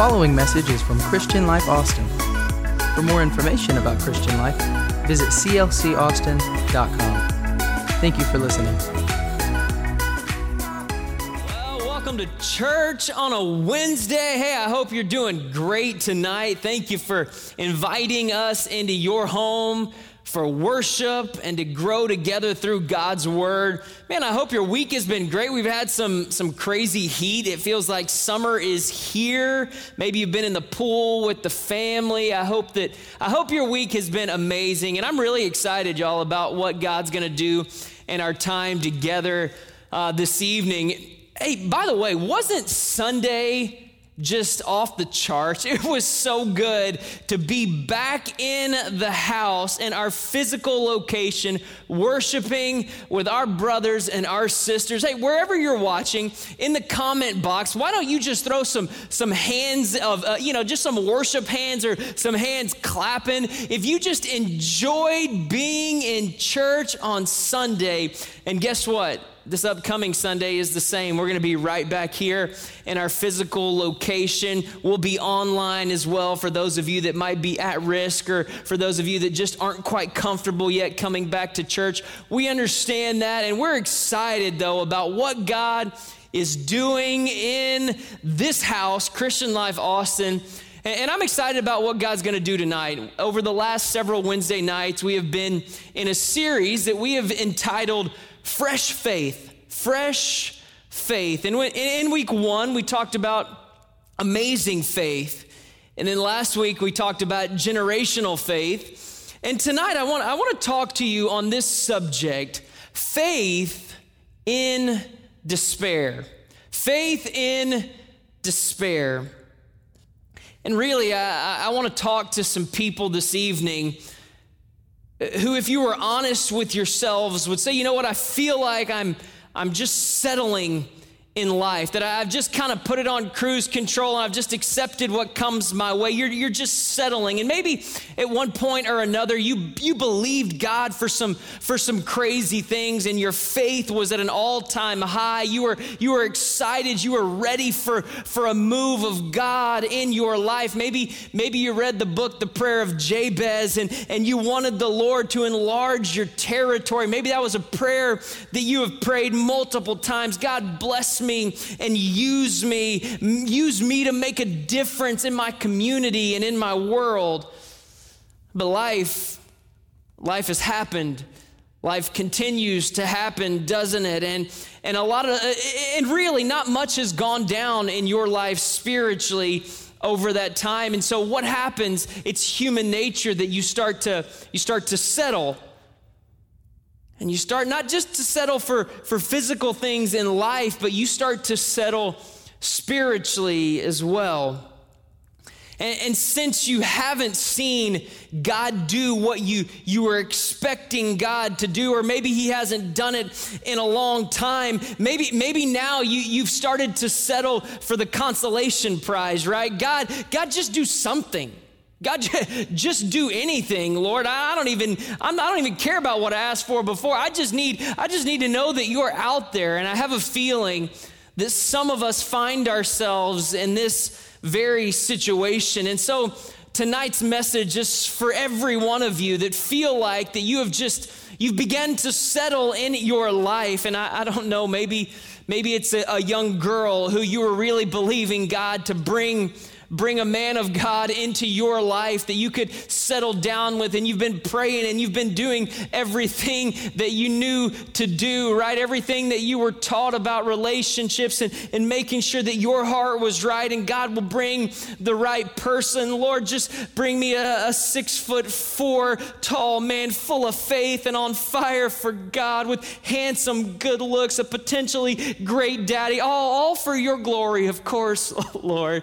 following message is from Christian Life Austin. For more information about Christian Life, visit clcaustin.com. Thank you for listening. Well, welcome to church on a Wednesday. Hey, I hope you're doing great tonight. Thank you for inviting us into your home for worship and to grow together through God's word. Man, I hope your week has been great. We've had some some crazy heat. It feels like summer is here. Maybe you've been in the pool with the family. I hope that I hope your week has been amazing and I'm really excited y'all about what God's going to do in our time together uh, this evening. Hey, by the way, wasn't Sunday just off the charts. It was so good to be back in the house in our physical location, worshiping with our brothers and our sisters. Hey, wherever you're watching, in the comment box, why don't you just throw some some hands of uh, you know just some worship hands or some hands clapping? If you just enjoyed being in church on Sunday, and guess what? This upcoming Sunday is the same. We're going to be right back here in our physical location. We'll be online as well for those of you that might be at risk or for those of you that just aren't quite comfortable yet coming back to church. We understand that and we're excited though about what God is doing in this house, Christian Life Austin. And I'm excited about what God's going to do tonight. Over the last several Wednesday nights, we have been in a series that we have entitled fresh faith, fresh faith. And in week one, we talked about amazing faith. And then last week, we talked about generational faith. And tonight, I want, I want to talk to you on this subject faith in despair. Faith in despair. And really, I, I want to talk to some people this evening who, if you were honest with yourselves, would say, you know what, I feel like I'm, I'm just settling in life, that I've just kind of put it on cruise control and I've just accepted what comes my way. You're, you're just settling. And maybe at one point or another, you, you believed God for some, for some crazy things and your faith was at an all time high. You were, you were excited. You were ready for, for a move of God in your life. Maybe, maybe you read the book, The Prayer of Jabez, and, and you wanted the Lord to enlarge your territory. Maybe that was a prayer that you have prayed multiple times. God bless me and use me, use me to make a difference in my community and in my world. But life, life has happened. Life continues to happen, doesn't it? And and a lot of and really not much has gone down in your life spiritually over that time. And so what happens? It's human nature that you start to you start to settle and you start not just to settle for, for physical things in life, but you start to settle spiritually as well. And, and, since you haven't seen God do what you, you were expecting God to do, or maybe He hasn't done it in a long time, maybe, maybe now you, you've started to settle for the consolation prize, right? God, God, just do something. God, just do anything, Lord. I don't even, I don't even care about what I asked for before. I just need, I just need to know that you're out there. And I have a feeling that some of us find ourselves in this very situation. And so tonight's message is for every one of you that feel like that you have just, you've begun to settle in your life. And I, I don't know, maybe, maybe it's a, a young girl who you were really believing God to bring bring a man of God into your life that you could settle down with, and you've been praying and you've been doing everything that you knew to do, right? Everything that you were taught about relationships and, and making sure that your heart was right, and God will bring the right person. Lord, just bring me a, a six foot four tall man full of faith and on fire for God with handsome, good looks, a potentially great daddy, all, all for your glory, of course, Lord.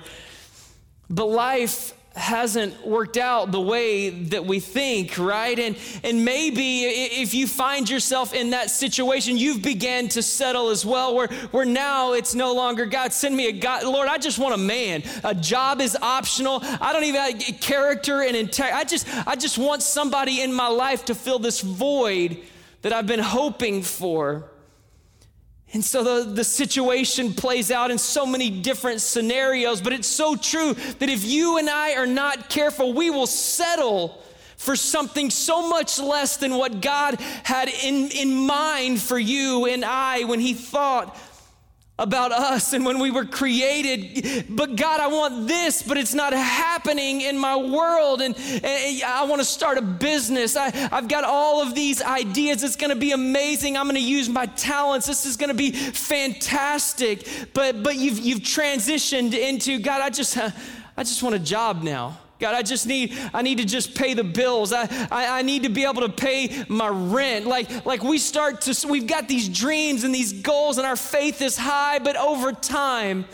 But life hasn't worked out the way that we think, right? And and maybe if you find yourself in that situation, you've began to settle as well, where where now it's no longer God, send me a God, Lord, I just want a man. A job is optional. I don't even have character and integrity. I just I just want somebody in my life to fill this void that I've been hoping for. And so the, the situation plays out in so many different scenarios, but it's so true that if you and I are not careful, we will settle for something so much less than what God had in, in mind for you and I when He thought about us and when we were created. But God, I want this, but it's not happening in my world. And, and I want to start a business. I, I've got all of these ideas. It's going to be amazing. I'm going to use my talents. This is going to be fantastic. But, but you've, you've transitioned into, God, I just, I just want a job now. God, I just need, I need to just pay the bills. I, I, I, need to be able to pay my rent. Like, like we start to, we've got these dreams and these goals, and our faith is high, but over time,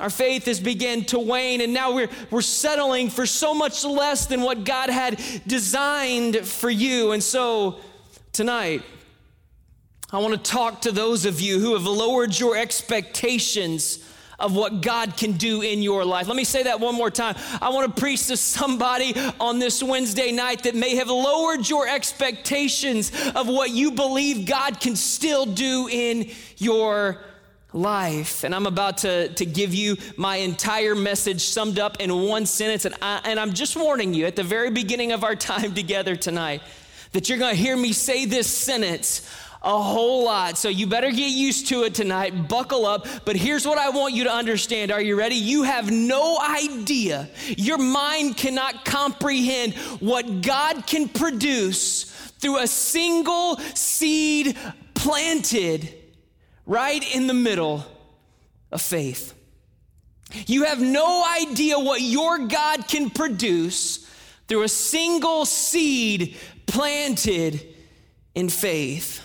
our faith has begun to wane, and now we're, we're settling for so much less than what God had designed for you. And so tonight, I want to talk to those of you who have lowered your expectations of what God can do in your life. Let me say that one more time. I want to preach to somebody on this Wednesday night that may have lowered your expectations of what you believe God can still do in your life. And I'm about to, to give you my entire message summed up in one sentence. And, I, and I'm just warning you at the very beginning of our time together tonight that you're going to hear me say this sentence a whole lot. So you better get used to it tonight. Buckle up. But here's what I want you to understand. Are you ready? You have no idea. Your mind cannot comprehend what God can produce through a single seed planted right in the middle of faith. You have no idea what your God can produce through a single seed planted in faith.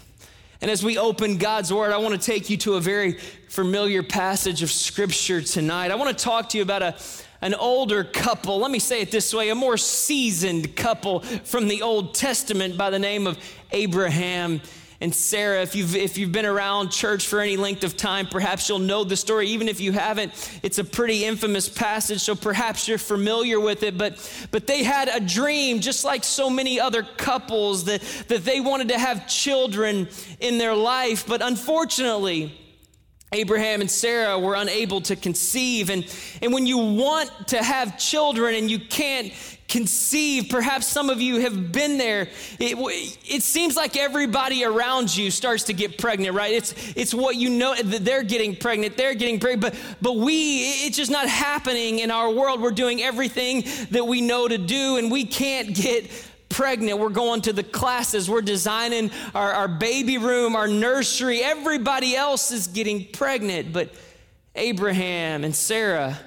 And as we open God's Word, I want to take you to a very familiar passage of Scripture tonight. I want to talk to you about a, an older couple. Let me say it this way a more seasoned couple from the Old Testament by the name of Abraham and Sarah. If you've, if you've been around church for any length of time, perhaps you'll know the story. Even if you haven't, it's a pretty infamous passage, so perhaps you're familiar with it. But, but they had a dream, just like so many other couples, that, that they wanted to have children in their life. But unfortunately, Abraham and Sarah were unable to conceive. And, and when you want to have children and you can't conceive, perhaps some of you have been there. It, it seems like everybody around you starts to get pregnant, right? It's, it's what you know that they're getting pregnant, they're getting pregnant, but, but we, it's just not happening in our world. We're doing everything that we know to do, and we can't get pregnant. We're going to the classes. We're designing our, our baby room, our nursery. Everybody else is getting pregnant. But Abraham and Sarah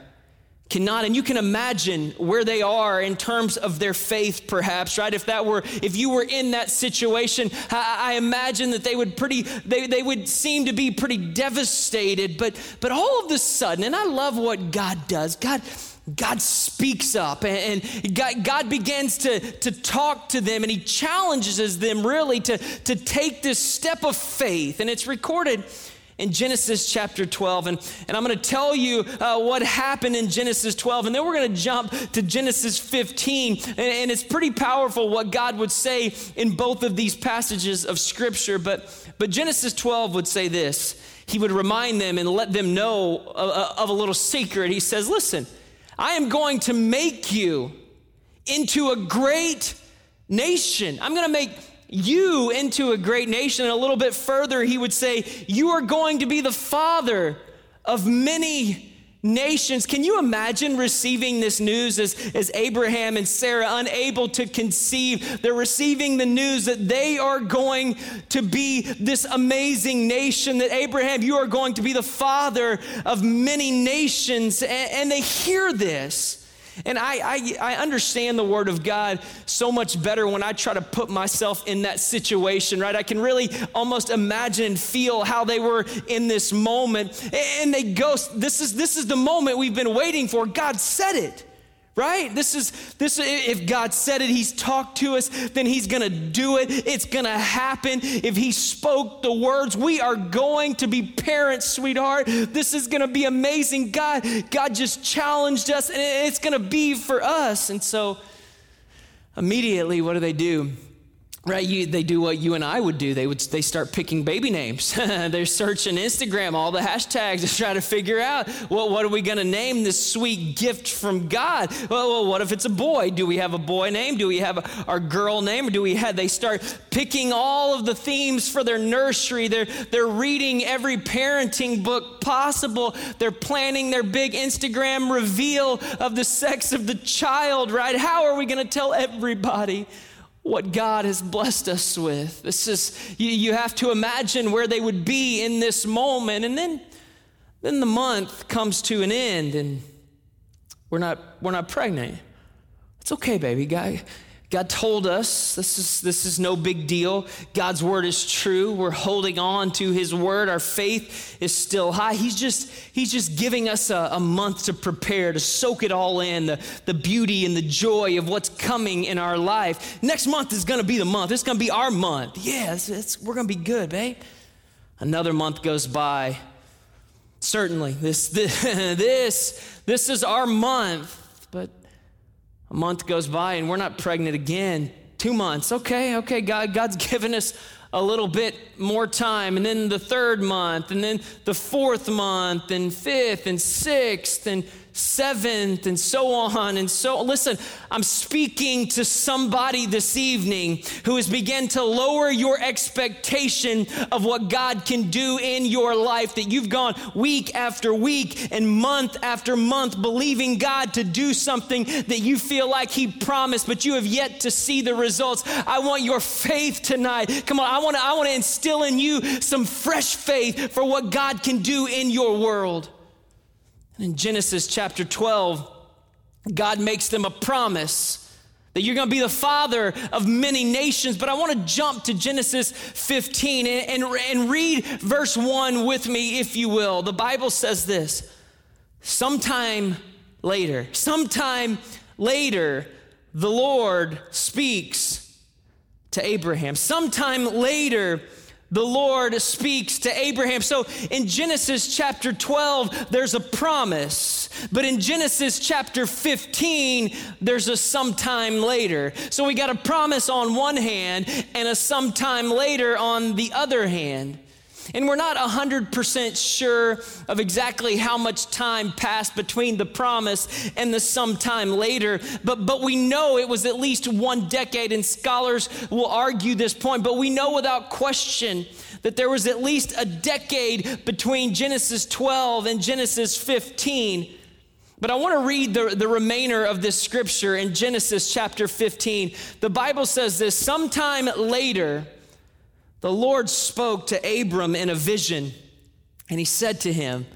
cannot and you can imagine where they are in terms of their faith perhaps right if that were if you were in that situation i, I imagine that they would pretty they, they would seem to be pretty devastated but but all of a sudden and i love what god does god God speaks up and, God, God, begins to, to talk to them and He challenges them really to, to take this step of faith. And it's recorded in Genesis chapter 12. And, and I'm going to tell you uh, what happened in Genesis 12. And then we're going to jump to Genesis 15. And, and it's pretty powerful what God would say in both of these passages of Scripture. But, but Genesis 12 would say this He would remind them and let them know of, of a little secret. He says, Listen, I am going to make you into a great nation. I'm going to make you into a great nation. And a little bit further, he would say, You are going to be the father of many nations. Can you imagine receiving this news as, as Abraham and Sarah, unable to conceive? They're receiving the news that they are going to be this amazing nation, that Abraham, you are going to be the father of many nations. And, and they hear this. And I, I, I, understand the Word of God so much better when I try to put myself in that situation, right? I can really almost imagine and feel how they were in this moment. And they go, this is, this is the moment we've been waiting for. God said it right? This is this if god said it he's talked to us then he's gonna do it. It's gonna happen. If he spoke the words we are going to be parents sweetheart. This is gonna be amazing. God god just challenged us and it's gonna be for us. And so immediately what do they do right you, they do what you and i would do. They would they start picking baby names. They're searching instagram all the hashtags to try to figure out well what are we going to name this sweet gift from god? Well, well, what if it's a boy? Do we have a boy name? Do we have a, our girl name? Or do we have they start picking all of the themes for their nursery. They're they're reading every parenting book possible. They're planning their big instagram reveal of the sex of the child right? How are we going to tell everybody what God has blessed us with. This is, you, you have to imagine where they would be in this moment. And then, then the month comes to an end and we're not, we're not pregnant. It's okay, baby. God, God told us this is, this is no big deal. God's word is true. We're holding on to his word. Our faith is still high. He's just, he's just giving us a, a month to prepare, to soak it all in, the, the beauty and the joy of what's coming in our life. Next month is going to be the month. It's going to be our month. Yeah, it's, it's, we're going to be good, babe. Another month goes by. Certainly, this, this, this, this is our month, a month goes by and we're not pregnant again. Two months. Okay, okay, God, God's given us a little bit more time. And then the third month, and then the fourth month, and fifth, and sixth, and seventh, and so on and so. Listen, I'm speaking to somebody this evening who has begun to lower your expectation of what God can do in your life. That you've gone week after week and month after month believing God to do something that you feel like He promised, but you have yet to see the results. I want your faith tonight. Come on, I want to I want to instill in you some fresh faith for what God can do in your world. In Genesis chapter 12, God makes them a promise that you're going to be the father of many nations. But I want to jump to Genesis 15 and, and, and, read verse 1 with me, if you will. The Bible says this Sometime later, sometime later, the Lord speaks to Abraham. Sometime later, the Lord speaks to Abraham. So in Genesis chapter 12, there's a promise. But in Genesis chapter 15, there's a sometime later. So we got a promise on one hand and a sometime later on the other hand. And we're not 100% sure of exactly how much time passed between the promise and the sometime later, but, but we know it was at least one decade, and scholars will argue this point, but we know without question that there was at least a decade between Genesis 12 and Genesis 15. But I want to read the, the remainder of this scripture in Genesis chapter 15. The Bible says this sometime later, the Lord spoke to Abram in a vision, and he said to him,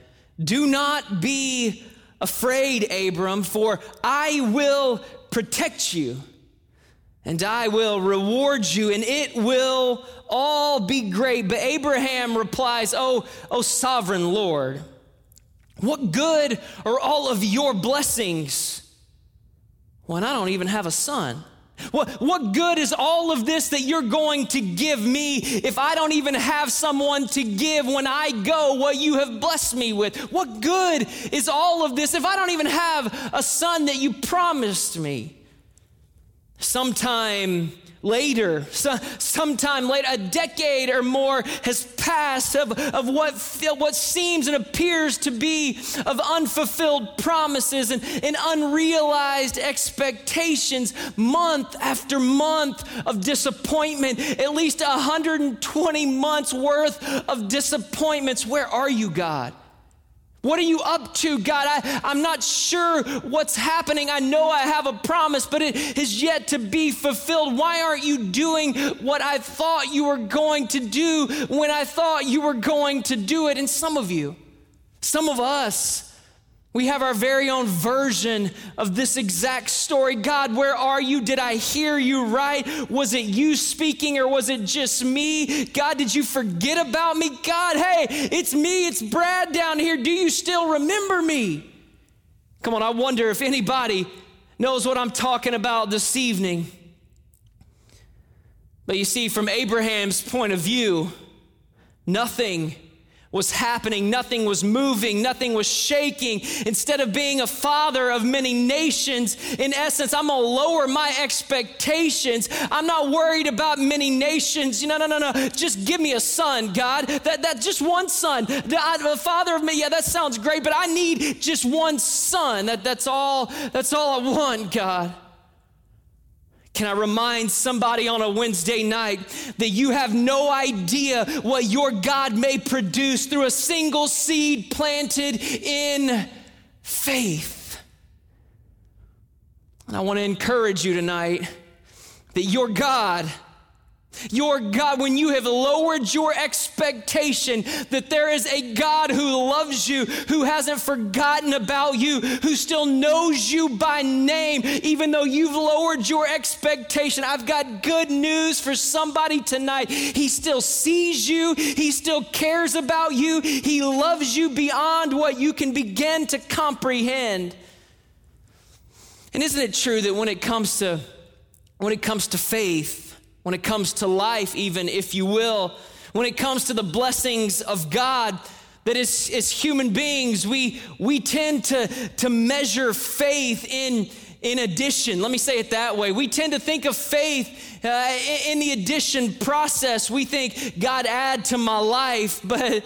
Do not be afraid, Abram, for I will protect you, and I will reward you, and it will all be great. But Abraham replies, Oh, oh sovereign Lord, what good are all of your blessings when I don't even have a son? What, what good is all of this that you're going to give me if I don't even have someone to give when I go what you have blessed me with? What good is all of this if I don't even have a son that you promised me? Sometime later, so, sometime later, a decade or more has passed of, of what, what seems and appears to be of unfulfilled promises and, and unrealized expectations, month after month of disappointment, at least 120 months worth of disappointments. Where are you, God? What are you up to, God? I, I'm not sure what's happening. I know I have a promise, but it is yet to be fulfilled. Why aren't you doing what I thought you were going to do when I thought you were going to do it? And some of you, some of us, we have our very own version of this exact story. God, where are you? Did I hear you right? Was it you speaking or was it just me? God, did you forget about me? God, hey, it's me, it's Brad down here. Do you still remember me? Come on, I wonder if anybody knows what I'm talking about this evening. But you see, from Abraham's point of view, nothing was happening, nothing was moving, nothing was shaking. Instead of being a father of many nations, in essence, I'm gonna lower my expectations. I'm not worried about many nations. No, no, no, no. Just give me a son, God. That, that just one son. The, the father of me, yeah, that sounds great, but I need just one son. That, that's all, that's all I want, God. Can I remind somebody on a Wednesday night that you have no idea what your God may produce through a single seed planted in faith? And I want to encourage you tonight that your God your God, when you have lowered your expectation that there is a God who loves you, who hasn't forgotten about you, who still knows you by name, even though you've lowered your expectation, I've got good news for somebody tonight. He still sees you, He still cares about you, He loves you beyond what you can begin to comprehend. And isn't it true that when it comes to when it comes to faith, when it comes to life, even if you will, when it comes to the blessings of God, that as, as human beings, we, we tend to, to measure faith in, in addition. Let me say it that way. We tend to think of faith uh, in the addition process. We think, God, add to my life, but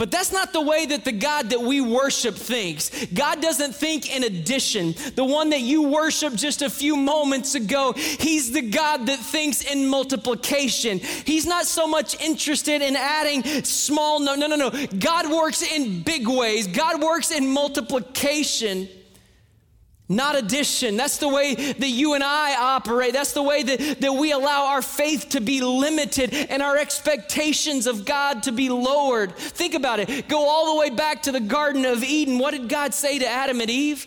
but that's not the way that the God that we worship thinks. God doesn't think in addition. The one that you worship just a few moments ago, He's the God that thinks in multiplication. He's not so much interested in adding small, no, no, no, no. God works in big ways, God works in multiplication not addition. That's the way that you and I operate. That's the way that, that we allow our faith to be limited and our expectations of God to be lowered. Think about it. Go all the way back to the Garden of Eden. What did God say to Adam and Eve?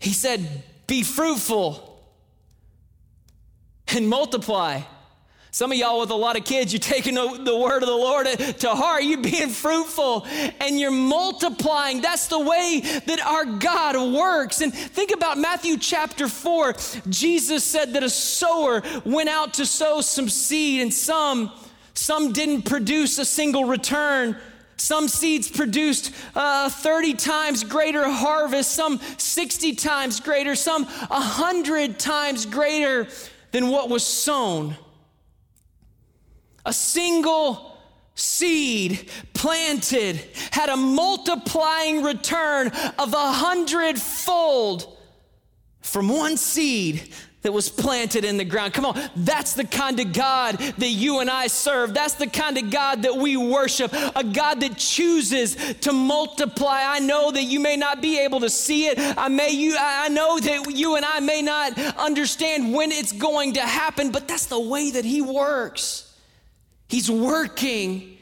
He said, Be fruitful and multiply. Some of y'all with a lot of kids, you're taking the word of the Lord to heart. You're being fruitful and you're multiplying. That's the way that our God works. And think about Matthew chapter 4. Jesus said that a sower went out to sow some seed, and some, some didn't produce a single return. Some seeds produced uh, 30 times greater harvest, some 60 times greater, some 100 times greater than what was sown a single seed planted had a multiplying return of a hundredfold from one seed that was planted in the ground. Come on, that's the kind of God that you and I serve. That's the kind of God that we worship. A God that chooses to multiply. I know that you may not be able to see it. I may you I know that you and I may not understand when it's going to happen, but that's the way that he works. He's working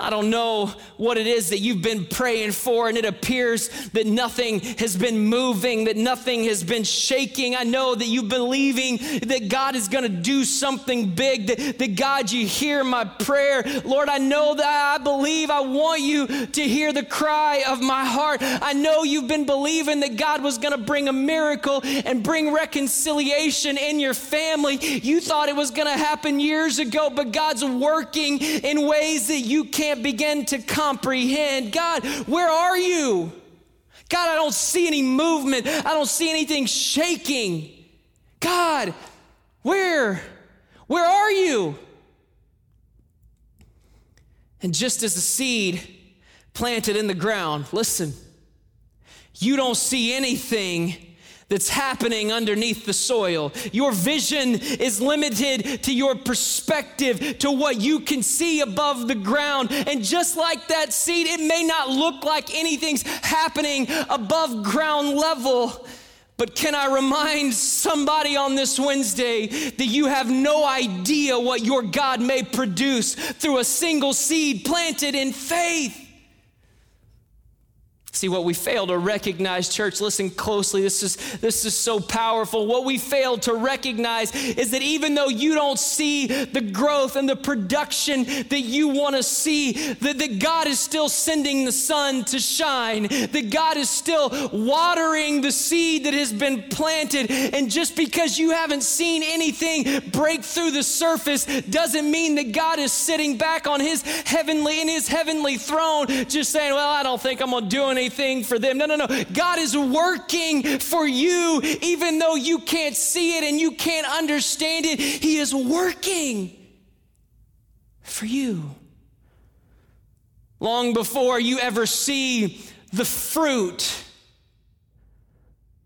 I don't know what it is that you've been praying for, and it appears that nothing has been moving, that nothing has been shaking. I know that you're believing that God is going to do something big, that, that God, you hear my prayer. Lord, I know that I believe I want you to hear the cry of my heart. I know you've been believing that God was going to bring a miracle and bring reconciliation in your family. You thought it was going to happen years ago, but God's working in ways that you can't can't begin to comprehend. God, where are you? God, I don't see any movement. I don't see anything shaking. God, where? Where are you? And just as a seed planted in the ground, listen, you don't see anything that's happening underneath the soil. Your vision is limited to your perspective, to what you can see above the ground. And just like that seed, it may not look like anything's happening above ground level. But can I remind somebody on this Wednesday that you have no idea what your God may produce through a single seed planted in faith? See what we fail to recognize, church, listen closely. This is this is so powerful. What we fail to recognize is that even though you don't see the growth and the production that you want to see, that, that God is still sending the sun to shine, that God is still watering the seed that has been planted. And just because you haven't seen anything break through the surface doesn't mean that God is sitting back on his heavenly in his heavenly throne just saying, Well, I don't think I'm gonna do anything anything for them. No, no, no. God is working for you, even though you can't see it and you can't understand it. He is working for you. Long before you ever see the fruit,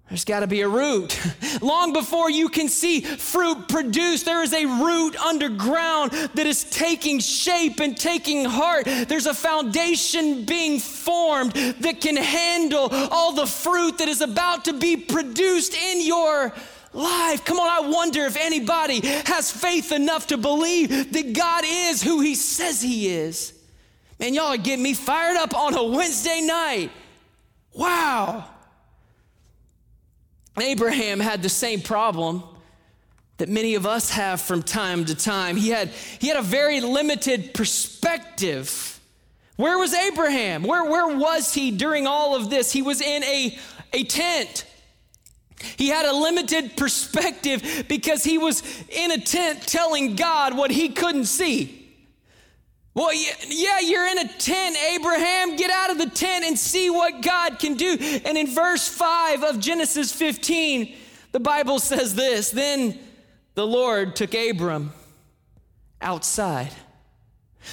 there's got to be a root. Long before you can see fruit produced, there is a root underground that is taking shape and taking heart. There's a foundation being formed that can handle all the fruit that is about to be produced in your life. Come on, I wonder if anybody has faith enough to believe that God is who He says He is. Man, y'all are getting me fired up on a Wednesday night. Wow. Abraham had the same problem that many of us have from time to time. He had, he had a very limited perspective. Where was Abraham? Where, where was he during all of this? He was in a, a tent. He had a limited perspective because he was in a tent telling God what he couldn't see. Well, yeah, you're in a tent, Abraham. Get out of the tent and see what God can do. And in verse 5 of Genesis 15, the Bible says this Then the Lord took Abram outside.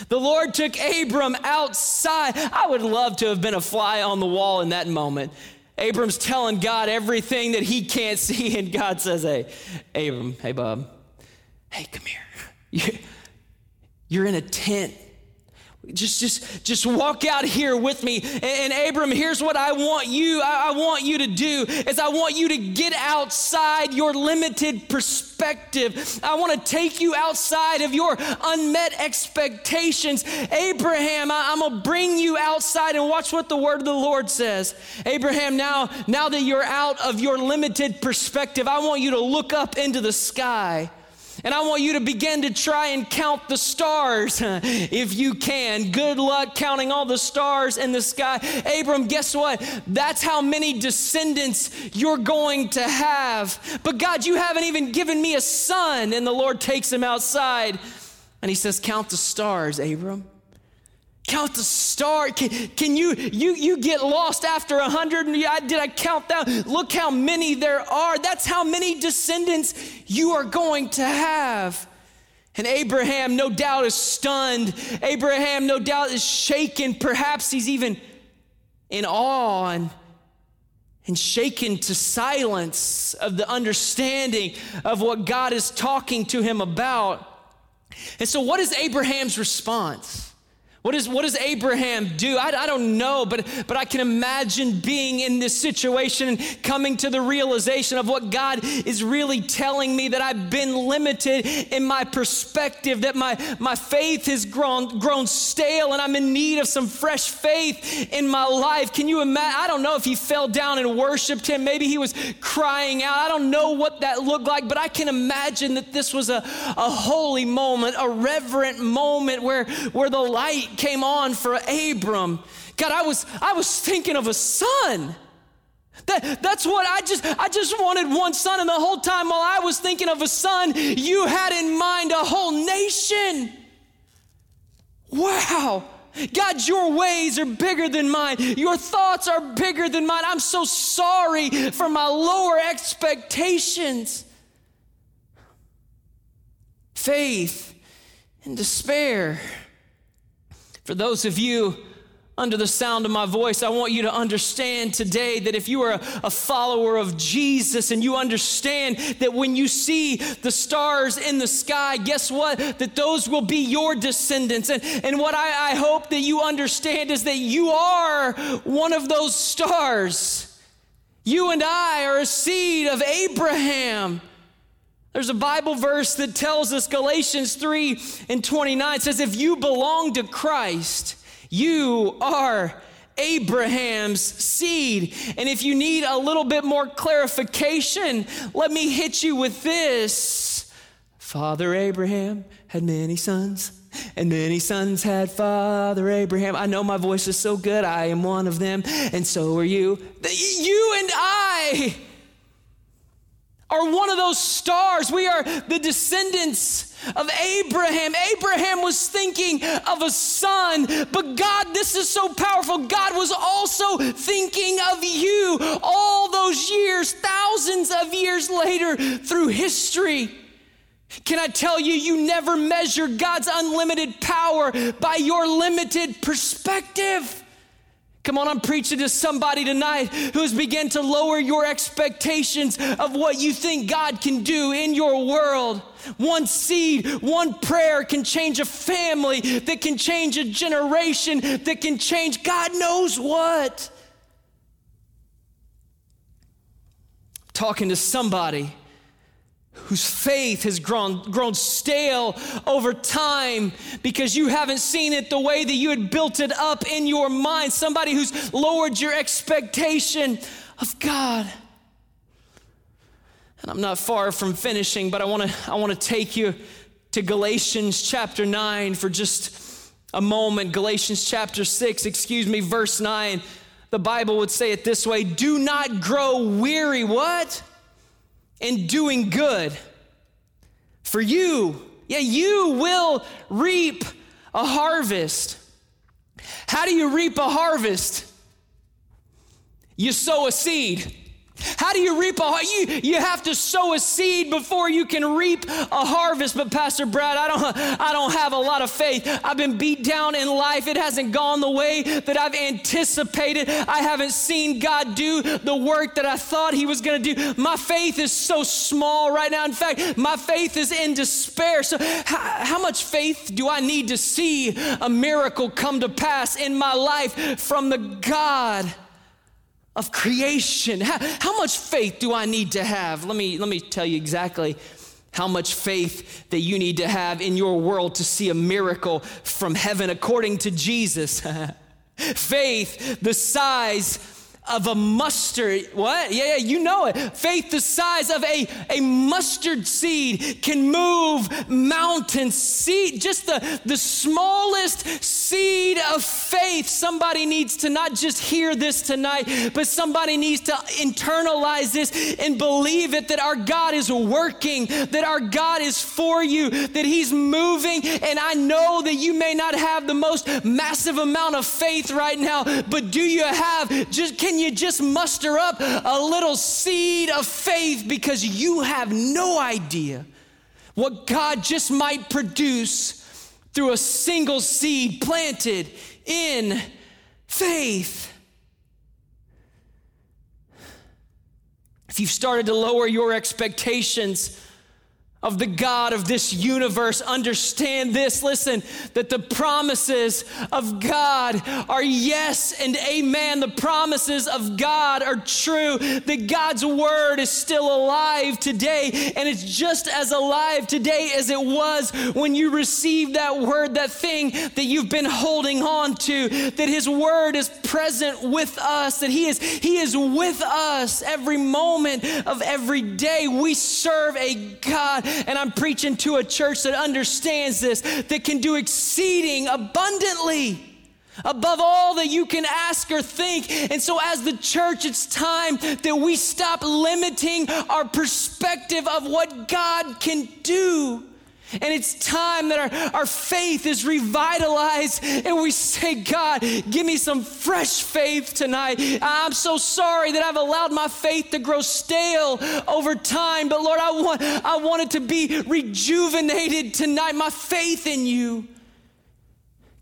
The Lord took Abram outside. I would love to have been a fly on the wall in that moment. Abram's telling God everything that he can't see, and God says, Hey, Abram, hey, Bob, hey, come here. You're in a tent just just just walk out here with me. And, and abram here's what i want you I, I, want you to do is i want you to get outside your limited perspective. I want to take you outside of your unmet expectations. Abraham I, i'm gonna bring you outside and watch what the word of the lord says. Abraham now now that you're out of your limited perspective i want you to look up into the sky and I want you to begin to try and count the stars if you can. Good luck counting all the stars in the sky. Abram, guess what? That's how many descendants you're going to have. But God, you haven't even given me a son. And the Lord takes him outside and he says, Count the stars, Abram. Count the stars. Can, can, you, you, you get lost after a hundred? Did I count that? Look how many there are. That's how many descendants you are going to have. And Abraham, no doubt, is stunned. Abraham, no doubt, is shaken. Perhaps he's even in awe and, and shaken to silence of the understanding of what God is talking to him about. And so, what is Abraham's response? What, is, what does Abraham do? I, I don't know, but, but I can imagine being in this situation and coming to the realization of what God is really telling me that I've been limited in my perspective, that my, my faith has grown, grown stale and I'm in need of some fresh faith in my life. Can you imagine? I don't know if he fell down and worshiped him. Maybe he was crying out. I don't know what that looked like, but I can imagine that this was a, a holy moment, a reverent moment where, where the light came on for Abram. God, I was, I was thinking of a son. That, that's what I just I just wanted one son, and the whole time while I was thinking of a son, you had in mind a whole nation. Wow. God, your ways are bigger than mine. Your thoughts are bigger than mine. I'm so sorry for my lower expectations. Faith and despair. For those of you under the sound of my voice, I want you to understand today that if you are a, follower of Jesus and you understand that when you see the stars in the sky, guess what? That those will be your descendants. And, and what I, I hope that you understand is that you are one of those stars. You and I are a seed of Abraham. There's a Bible verse that tells us, Galatians 3 and 29 says, if you belong to Christ, you are Abraham's seed. And if you need a little bit more clarification, let me hit you with this. Father Abraham had many sons, and many sons had Father Abraham. I know my voice is so good, I am one of them, and so are you. You and I are one of those stars. We are the descendants of Abraham. Abraham was thinking of a son, but God, this is so powerful. God was also thinking of you all those years, thousands of years later through history. Can I tell you, you never measure God's unlimited power by your limited perspective. Come on, I'm preaching to somebody tonight who's begun to lower your expectations of what you think God can do in your world. One seed, one prayer can change a family, that can change a generation, that can change God knows what. Talking to somebody whose faith has grown, grown stale over time because you haven't seen it the way that you had built it up in your mind. Somebody who's lowered your expectation of God. And I'm not far from finishing, but I want to I want to take you to Galatians chapter 9 for just a moment. Galatians chapter 6, excuse me, verse 9. The Bible would say it this way, do not grow weary what? In doing good. For you, yeah, you will reap a harvest. How do you reap a harvest? You sow a seed. How do you reap a you you have to sow a seed before you can reap a harvest. But Pastor Brad, I don't I don't have a lot of faith. I've been beat down in life. It hasn't gone the way that I've anticipated. I haven't seen God do the work that I thought he was going to do. My faith is so small right now. In fact, my faith is in despair. So how, how much faith do I need to see a miracle come to pass in my life from the God of creation. How, how, much faith do I need to have? Let me, let me tell you exactly how much faith that you need to have in your world to see a miracle from heaven according to Jesus. faith the size of a mustard. What? Yeah, yeah, you know it. Faith the size of a, a mustard seed can move mountains. Seed, just the, the smallest seed of faith. Somebody needs to not just hear this tonight, but somebody needs to internalize this and believe it that our God is working, that our God is for you, that He's moving. And I know that you may not have the most massive amount of faith right now, but do you have just can can you just muster up a little seed of faith because you have no idea what God just might produce through a single seed planted in faith? If you've started to lower your expectations, of the God of this universe. Understand this, listen, that the promises of God are yes and amen. The promises of God are true, that God's word is still alive today, and it's just as alive today as it was when you received that word, that thing that you've been holding on to, that His word is present with us, that He is, He is with us every moment of every day. We serve a God and I'm preaching to a church that understands this, that can do exceeding abundantly above all that you can ask or think. And so, as the church, it's time that we stop limiting our perspective of what God can do. And it's time that our, our faith is revitalized and we say, God, give me some fresh faith tonight. I'm so sorry that I've allowed my faith to grow stale over time, but Lord, I want, I want it to be rejuvenated tonight, my faith in you.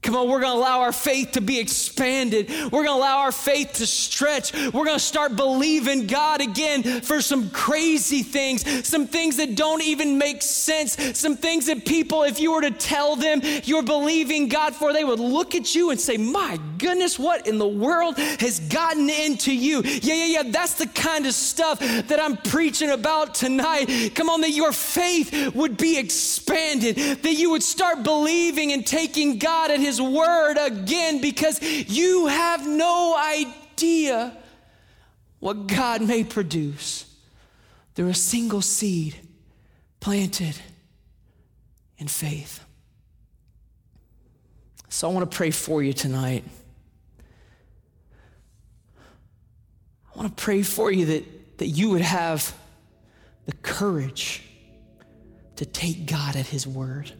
Come on, we're gonna allow our faith to be expanded. We're gonna allow our faith to stretch. We're gonna start believing God again for some crazy things, some things that don't even make sense, some things that people, if you were to tell them you're believing God for, they would look at you and say, My goodness, what in the world has gotten into you? Yeah, yeah, yeah, that's the kind of stuff that I'm preaching about tonight. Come on, that your faith would be expanded, that you would start believing and taking God at His word again because you have no idea what God may produce through a single seed planted in faith. So I want to pray for you tonight. Want to pray for you that, that you would have the courage to take God at His word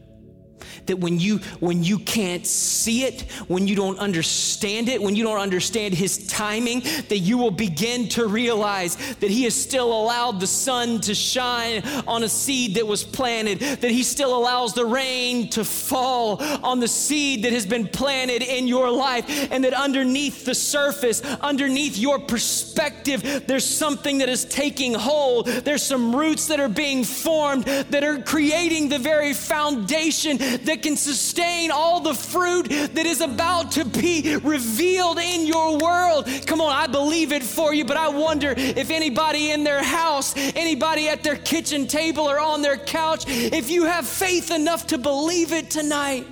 that when you when you can't see it when you don't understand it when you don't understand his timing that you will begin to realize that he has still allowed the sun to shine on a seed that was planted that he still allows the rain to fall on the seed that has been planted in your life and that underneath the surface underneath your perspective there's something that is taking hold. There's some roots that are being formed that are creating the very foundation that can sustain all the fruit that is about to be revealed in your world. Come on, I believe it for you, but I wonder if anybody in their house, anybody at their kitchen table or on their couch, if you have faith enough to believe it tonight.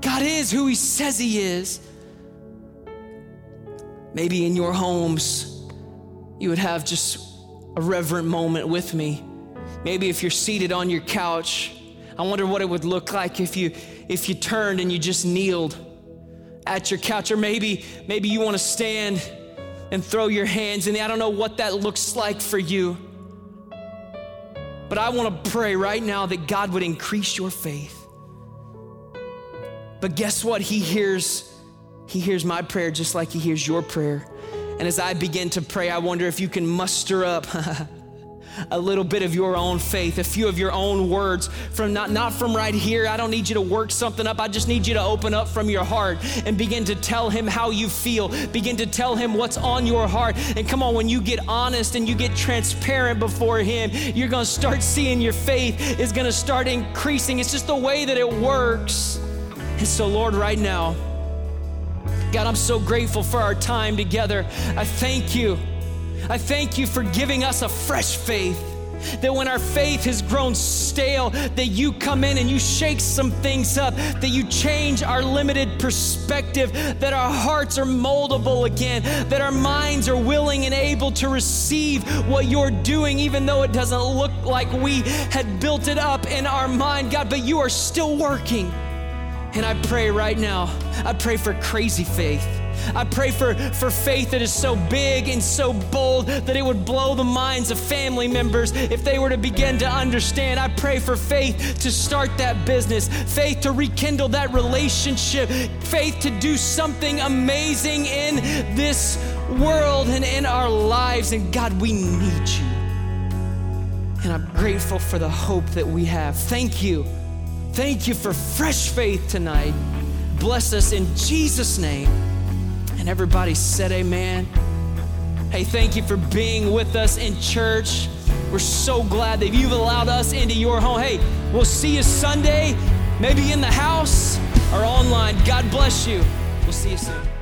God is who He says He is. Maybe in your homes, you would have just a reverent moment with me. Maybe if you're seated on your couch, I wonder what it would look like if you if you turned and you just kneeled at your couch or maybe maybe you want to stand and throw your hands in I don't know what that looks like for you. But I want to pray right now that God would increase your faith. But guess what? He hears he hears my prayer just like he hears your prayer. And as I begin to pray, I wonder if you can muster up a little bit of your own faith, a few of your own words from not, not from right here. I don't need you to work something up. I just need you to open up from your heart and begin to tell him how you feel. Begin to tell him what's on your heart. And come on, when you get honest and you get transparent before him, you're going to start seeing your faith is going to start increasing. It's just the way that it works. And so, Lord, right now, God, I'm so grateful for our time together. I thank you I thank you for giving us a fresh faith. That when our faith has grown stale, that you come in and you shake some things up, that you change our limited perspective, that our hearts are moldable again, that our minds are willing and able to receive what you're doing, even though it doesn't look like we had built it up in our mind, God, but you are still working. And I pray right now, I pray for crazy faith. I pray for, for faith that is so big and so bold that it would blow the minds of family members if they were to begin to understand. I pray for faith to start that business, faith to rekindle that relationship, faith to do something amazing in this world and in our lives. And God, we need you. And I'm grateful for the hope that we have. Thank you. Thank you for fresh faith tonight. Bless us in Jesus' name. And everybody said, Amen. Hey, thank you for being with us in church. We're so glad that you've allowed us into your home. Hey, we'll see you Sunday, maybe in the house or online. God bless you. We'll see you soon.